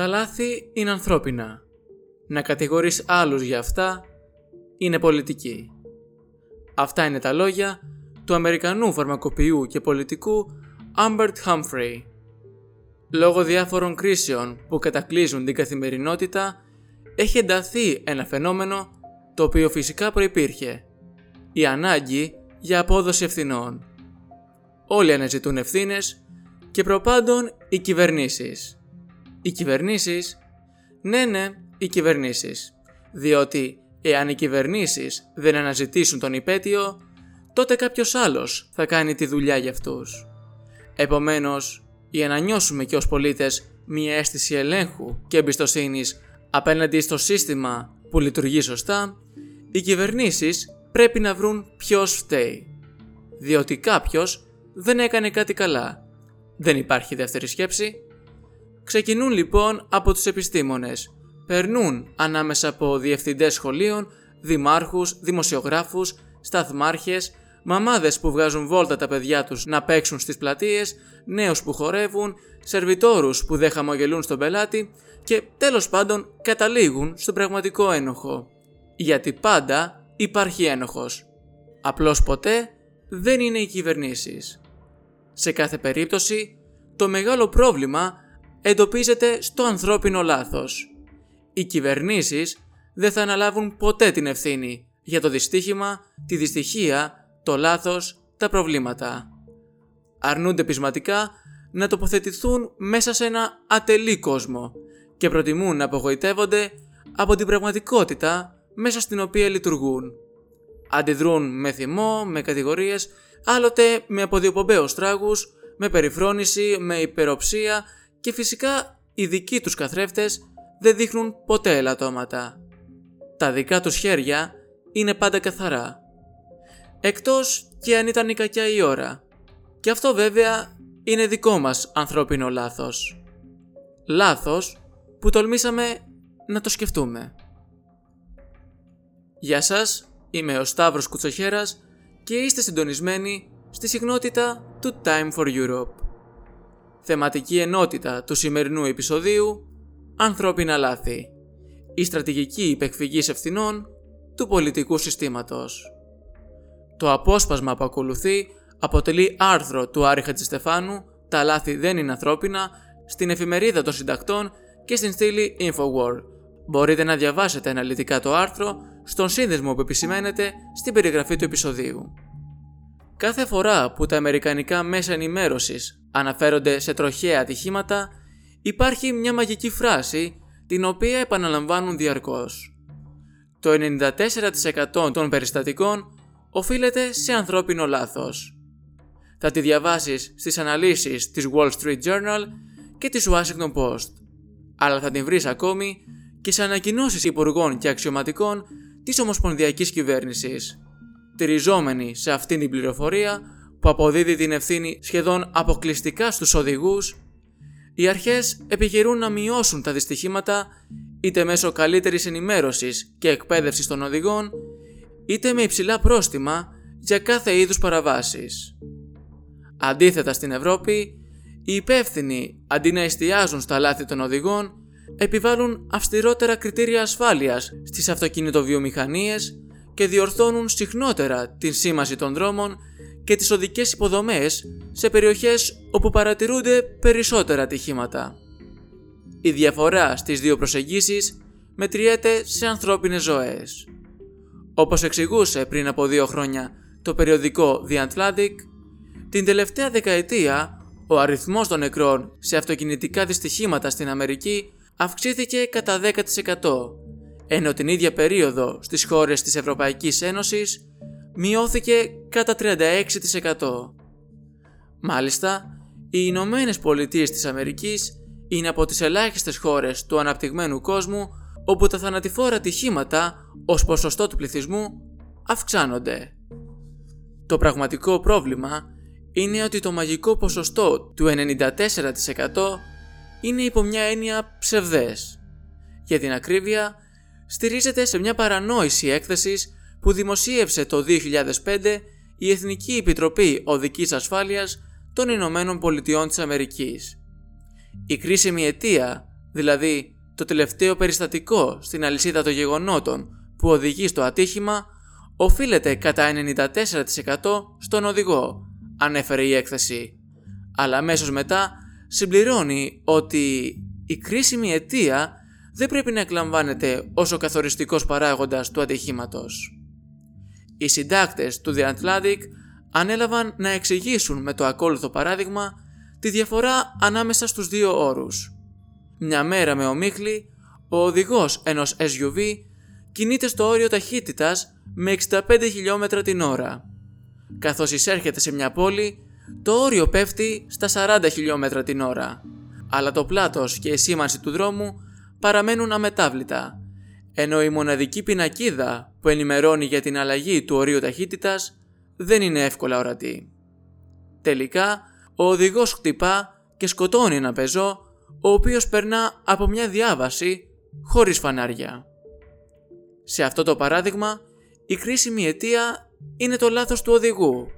Τα λάθη είναι ανθρώπινα. Να κατηγορείς άλλους για αυτά είναι πολιτική. Αυτά είναι τα λόγια του Αμερικανού φαρμακοποιού και πολιτικού Άμπερτ Humphrey. Λόγω διάφορων κρίσεων που κατακλείζουν την καθημερινότητα, έχει ενταθεί ένα φαινόμενο το οποίο φυσικά προϋπήρχε. Η ανάγκη για απόδοση ευθυνών. Όλοι αναζητούν ευθύνες και προπάντων οι κυβερνήσεις. Οι κυβερνήσεις, ναι ναι, οι κυβερνήσεις. Διότι εάν οι κυβερνήσεις δεν αναζητήσουν τον υπέτειο, τότε κάποιος άλλος θα κάνει τη δουλειά για αυτούς. Επομένως, για να νιώσουμε και ως πολίτες μια αίσθηση ελέγχου και εμπιστοσύνης απέναντι στο σύστημα που λειτουργεί σωστά, οι κυβερνήσεις πρέπει να βρουν ποιος φταίει. Διότι κάποιος δεν έκανε κάτι καλά. Δεν υπάρχει δεύτερη σκέψη. Ξεκινούν λοιπόν από τους επιστήμονες. Περνούν ανάμεσα από διευθυντές σχολείων, δημάρχους, δημοσιογράφους, σταθμάρχες, μαμάδες που βγάζουν βόλτα τα παιδιά τους να παίξουν στις πλατείες, νέους που χορεύουν, σερβιτόρους που δεν χαμογελούν στον πελάτη και τέλος πάντων καταλήγουν στον πραγματικό ένοχο. Γιατί πάντα υπάρχει ένοχος. Απλώς ποτέ δεν είναι οι κυβερνήσεις. Σε κάθε περίπτωση, το μεγάλο πρόβλημα εντοπίζεται στο ανθρώπινο λάθος. Οι κυβερνήσεις δεν θα αναλάβουν ποτέ την ευθύνη για το δυστύχημα, τη δυστυχία το λάθος, τα προβλήματα. Αρνούνται πεισματικά να τοποθετηθούν μέσα σε ένα ατελή κόσμο και προτιμούν να απογοητεύονται από την πραγματικότητα μέσα στην οποία λειτουργούν. Αντιδρούν με θυμό, με κατηγορίες, άλλοτε με αποδιοπομπαίους τράγους, με περιφρόνηση, με υπεροψία και φυσικά οι δικοί τους καθρέφτες δεν δείχνουν ποτέ ελαττώματα. Τα δικά τους χέρια είναι πάντα καθαρά εκτός και αν ήταν η κακιά η ώρα. Και αυτό βέβαια είναι δικό μας ανθρώπινο λάθος. Λάθος που τολμήσαμε να το σκεφτούμε. Γεια σας, είμαι ο Σταύρος Κουτσοχέρας και είστε συντονισμένοι στη συχνότητα του Time for Europe. Θεματική ενότητα του σημερινού επεισοδίου Ανθρώπινα λάθη. Η στρατηγική υπεκφυγής ευθυνών του πολιτικού συστήματος. Το απόσπασμα που ακολουθεί αποτελεί άρθρο του Άρη Χατζηστεφάνου «Τα λάθη δεν είναι ανθρώπινα» στην εφημερίδα των συντακτών και στην στήλη Infowar. Μπορείτε να διαβάσετε αναλυτικά το άρθρο στον σύνδεσμο που επισημαίνεται στην περιγραφή του επεισοδίου. Κάθε φορά που τα αμερικανικά μέσα ενημέρωσης αναφέρονται σε τροχαία ατυχήματα, υπάρχει μια μαγική φράση την οποία επαναλαμβάνουν διαρκώς. Το 94% των περιστατικών οφείλεται σε ανθρώπινο λάθος. Θα τη διαβάσεις στις αναλύσεις της Wall Street Journal και της Washington Post, αλλά θα την βρεις ακόμη και σε ανακοινώσεις υπουργών και αξιωματικών της Ομοσπονδιακής Κυβέρνησης. Τηριζόμενοι σε αυτήν την πληροφορία που αποδίδει την ευθύνη σχεδόν αποκλειστικά στους οδηγούς, οι αρχές επιχειρούν να μειώσουν τα δυστυχήματα είτε μέσω καλύτερης ενημέρωσης και εκπαίδευσης των οδηγών, είτε με υψηλά πρόστιμα για κάθε είδους παραβάσεις. Αντίθετα στην Ευρώπη, οι υπεύθυνοι αντί να εστιάζουν στα λάθη των οδηγών, επιβάλλουν αυστηρότερα κριτήρια ασφάλειας στις αυτοκινητοβιομηχανίες και διορθώνουν συχνότερα την σήμαση των δρόμων και τις οδικές υποδομές σε περιοχές όπου παρατηρούνται περισσότερα ατυχήματα. Η διαφορά στις δύο προσεγγίσεις μετριέται σε ανθρώπινες ζωές. Όπως εξηγούσε πριν από δύο χρόνια το περιοδικό The Atlantic, την τελευταία δεκαετία ο αριθμός των νεκρών σε αυτοκινητικά δυστυχήματα στην Αμερική αυξήθηκε κατά 10%, ενώ την ίδια περίοδο στις χώρες της Ευρωπαϊκής Ένωσης μειώθηκε κατά 36%. Μάλιστα, οι Ηνωμένες Πολιτείες της Αμερικής είναι από τις ελάχιστες χώρες του αναπτυγμένου κόσμου όπου τα θανατηφόρα ατυχήματα ως ποσοστό του πληθυσμού αυξάνονται. Το πραγματικό πρόβλημα είναι ότι το μαγικό ποσοστό του 94% είναι υπό μια έννοια ψευδές. Για την ακρίβεια, στηρίζεται σε μια παρανόηση έκθεσης που δημοσίευσε το 2005 η Εθνική Επιτροπή Οδικής Ασφάλειας των Ηνωμένων Πολιτειών της Αμερικής. Η κρίσιμη αιτία δηλαδή το τελευταίο περιστατικό στην αλυσίδα των γεγονότων που οδηγεί στο ατύχημα, οφείλεται κατά 94% στον οδηγό, ανέφερε η έκθεση. Αλλά αμέσως μετά συμπληρώνει ότι η κρίσιμη αιτία δεν πρέπει να εκλαμβάνεται ως ο καθοριστικός παράγοντας του ατυχήματος. Οι συντάκτες του The Atlantic ανέλαβαν να εξηγήσουν με το ακόλουθο παράδειγμα τη διαφορά ανάμεσα στους δύο όρους. Μια μέρα με ομίχλη, ο οδηγός ενός SUV κινείται στο όριο ταχύτητας με 65 χιλιόμετρα την ώρα. Καθώς εισέρχεται σε μια πόλη, το όριο πέφτει στα 40 χιλιόμετρα την ώρα, αλλά το πλάτος και η σήμανση του δρόμου παραμένουν αμετάβλητα, ενώ η μοναδική πινακίδα που ενημερώνει για την αλλαγή του ορίου ταχύτητας δεν είναι εύκολα ορατή. Τελικά, ο οδηγός χτυπά και σκοτώνει ένα πεζό, ο οποίος περνά από μια διάβαση χωρίς φανάρια. Σε αυτό το παράδειγμα, η κρίσιμη αιτία είναι το λάθος του οδηγού.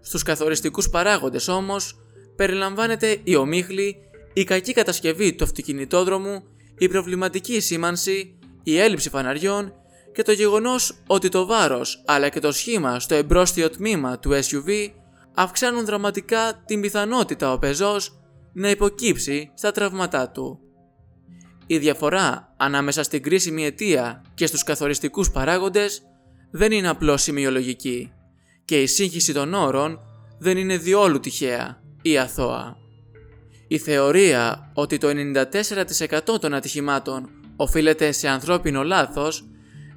Στους καθοριστικούς παράγοντες όμως, περιλαμβάνεται η ομίχλη, η κακή κατασκευή του αυτοκινητόδρομου, η προβληματική σήμανση, η έλλειψη φαναριών και το γεγονός ότι το βάρος αλλά και το σχήμα στο εμπρόστιο τμήμα του SUV αυξάνουν δραματικά την πιθανότητα ο πεζός να υποκύψει στα τραύματά του. Η διαφορά ανάμεσα στην κρίσιμη αιτία και στους καθοριστικούς παράγοντες δεν είναι απλώς σημειολογική και η σύγχυση των όρων δεν είναι διόλου τυχαία ή αθώα. Η θεωρία ότι το 94% των ατυχημάτων οφείλεται σε ανθρώπινο λάθος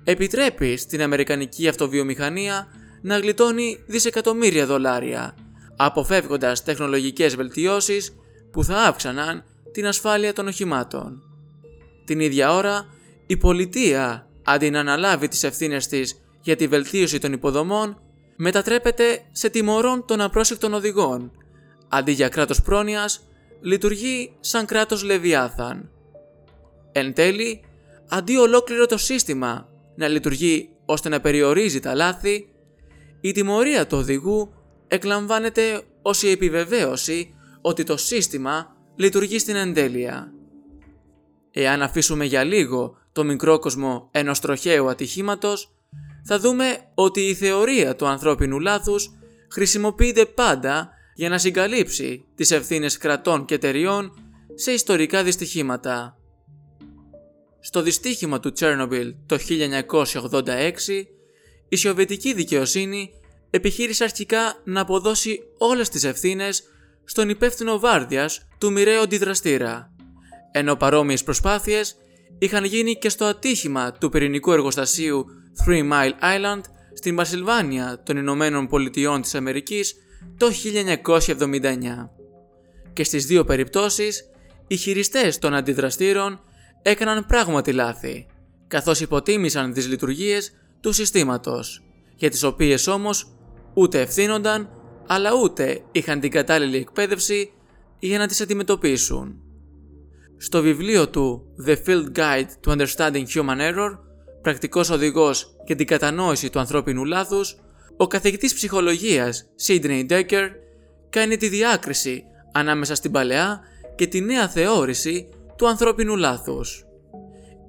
επιτρέπει στην Αμερικανική αυτοβιομηχανία να γλιτώνει δισεκατομμύρια δολάρια, αποφεύγοντας τεχνολογικές βελτιώσεις που θα αύξαναν την ασφάλεια των οχημάτων. Την ίδια ώρα, η πολιτεία, αντί να αναλάβει τις ευθύνες της για τη βελτίωση των υποδομών, μετατρέπεται σε τιμωρών των απρόσεκτων οδηγών. Αντί για κράτος πρόνοιας, λειτουργεί σαν κράτος Λεβιάθαν. Εν τέλει, αντί ολόκληρο το σύστημα να λειτουργεί ώστε να περιορίζει τα λάθη, η τιμωρία του οδηγού εκλαμβάνεται ως η επιβεβαίωση ότι το σύστημα λειτουργεί στην εντέλεια. Εάν αφήσουμε για λίγο το μικρό κόσμο ενός τροχαίου ατυχήματος, θα δούμε ότι η θεωρία του ανθρώπινου λάθους χρησιμοποιείται πάντα για να συγκαλύψει τις ευθύνες κρατών και εταιριών σε ιστορικά δυστυχήματα. Στο δυστύχημα του Τσέρνομπιλ το 1986, η σοβιετική δικαιοσύνη επιχείρησε αρχικά να αποδώσει όλες τις ευθύνες στον υπεύθυνο βάρδιας του μοιραίου αντιδραστήρα, ενώ παρόμοιες προσπάθειες είχαν γίνει και στο ατύχημα του πυρηνικού εργοστασίου Three Mile Island στην Πασιλβάνια των Ηνωμένων Πολιτειών της Αμερικής το 1979. Και στις δύο περιπτώσεις, οι χειριστές των αντιδραστήρων έκαναν πράγματι λάθη, καθώς υποτίμησαν τις λειτουργίες του συστήματος, για τις οποίες όμως ούτε ευθύνονταν, αλλά ούτε είχαν την κατάλληλη εκπαίδευση για να τις αντιμετωπίσουν. Στο βιβλίο του The Field Guide to Understanding Human Error, πρακτικός οδηγός για την κατανόηση του ανθρώπινου λάθους, ο καθηγητής ψυχολογίας Sidney Decker κάνει τη διάκριση ανάμεσα στην παλαιά και τη νέα θεώρηση του ανθρώπινου λάθους.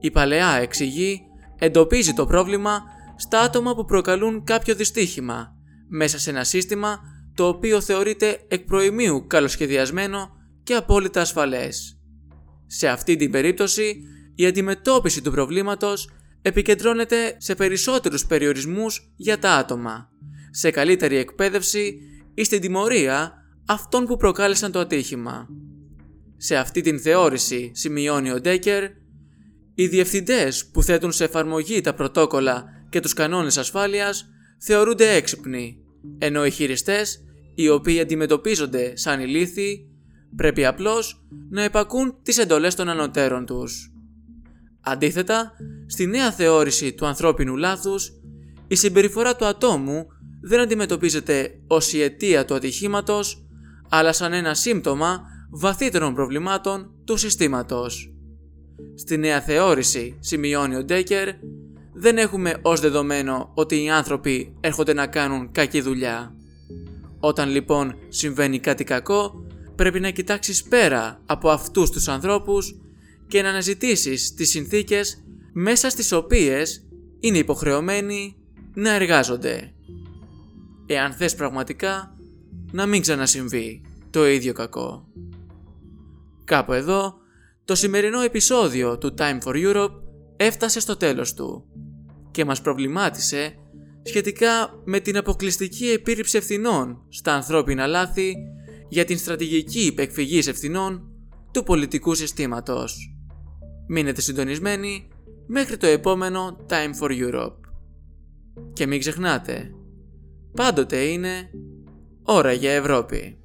Η παλαιά εξηγεί, εντοπίζει το πρόβλημα στα άτομα που προκαλούν κάποιο δυστύχημα μέσα σε ένα σύστημα το οποίο θεωρείται εκ προημίου καλοσχεδιασμένο και απόλυτα ασφαλές. Σε αυτή την περίπτωση, η αντιμετώπιση του προβλήματος επικεντρώνεται σε περισσότερους περιορισμούς για τα άτομα, σε καλύτερη εκπαίδευση ή στην τιμωρία αυτών που προκάλεσαν το ατύχημα. Σε αυτή την θεώρηση, σημειώνει ο Ντέκερ, οι διευθυντές που θέτουν σε εφαρμογή τα πρωτόκολλα και τους κανόνες ασφάλειας θεωρούνται έξυπνοι, ενώ οι χειριστές, οι οποίοι αντιμετωπίζονται σαν ηλίθιοι, πρέπει απλώς να επακούν τις εντολές των ανωτέρων τους. Αντίθετα, στη νέα θεώρηση του ανθρώπινου λάθους, η συμπεριφορά του ατόμου δεν αντιμετωπίζεται ως η αιτία του ατυχήματος, αλλά σαν ένα σύμπτωμα βαθύτερων προβλημάτων του συστήματος. Στη νέα θεώρηση, σημειώνει ο Ντέκερ, δεν έχουμε ως δεδομένο ότι οι άνθρωποι έρχονται να κάνουν κακή δουλειά. Όταν λοιπόν συμβαίνει κάτι κακό, πρέπει να κοιτάξεις πέρα από αυτούς τους ανθρώπους και να αναζητήσεις τις συνθήκες μέσα στις οποίες είναι υποχρεωμένοι να εργάζονται. Εάν θες πραγματικά να μην ξανασυμβεί το ίδιο κακό. Κάπου εδώ, το σημερινό επεισόδιο του Time for Europe έφτασε στο τέλος του και μας προβλημάτισε σχετικά με την αποκλειστική επίρρηψη ευθυνών στα ανθρώπινα λάθη για την στρατηγική υπεκφυγής ευθυνών του πολιτικού συστήματος. Μείνετε συντονισμένοι μέχρι το επόμενο Time for Europe. Και μην ξεχνάτε, πάντοτε είναι ώρα για Ευρώπη.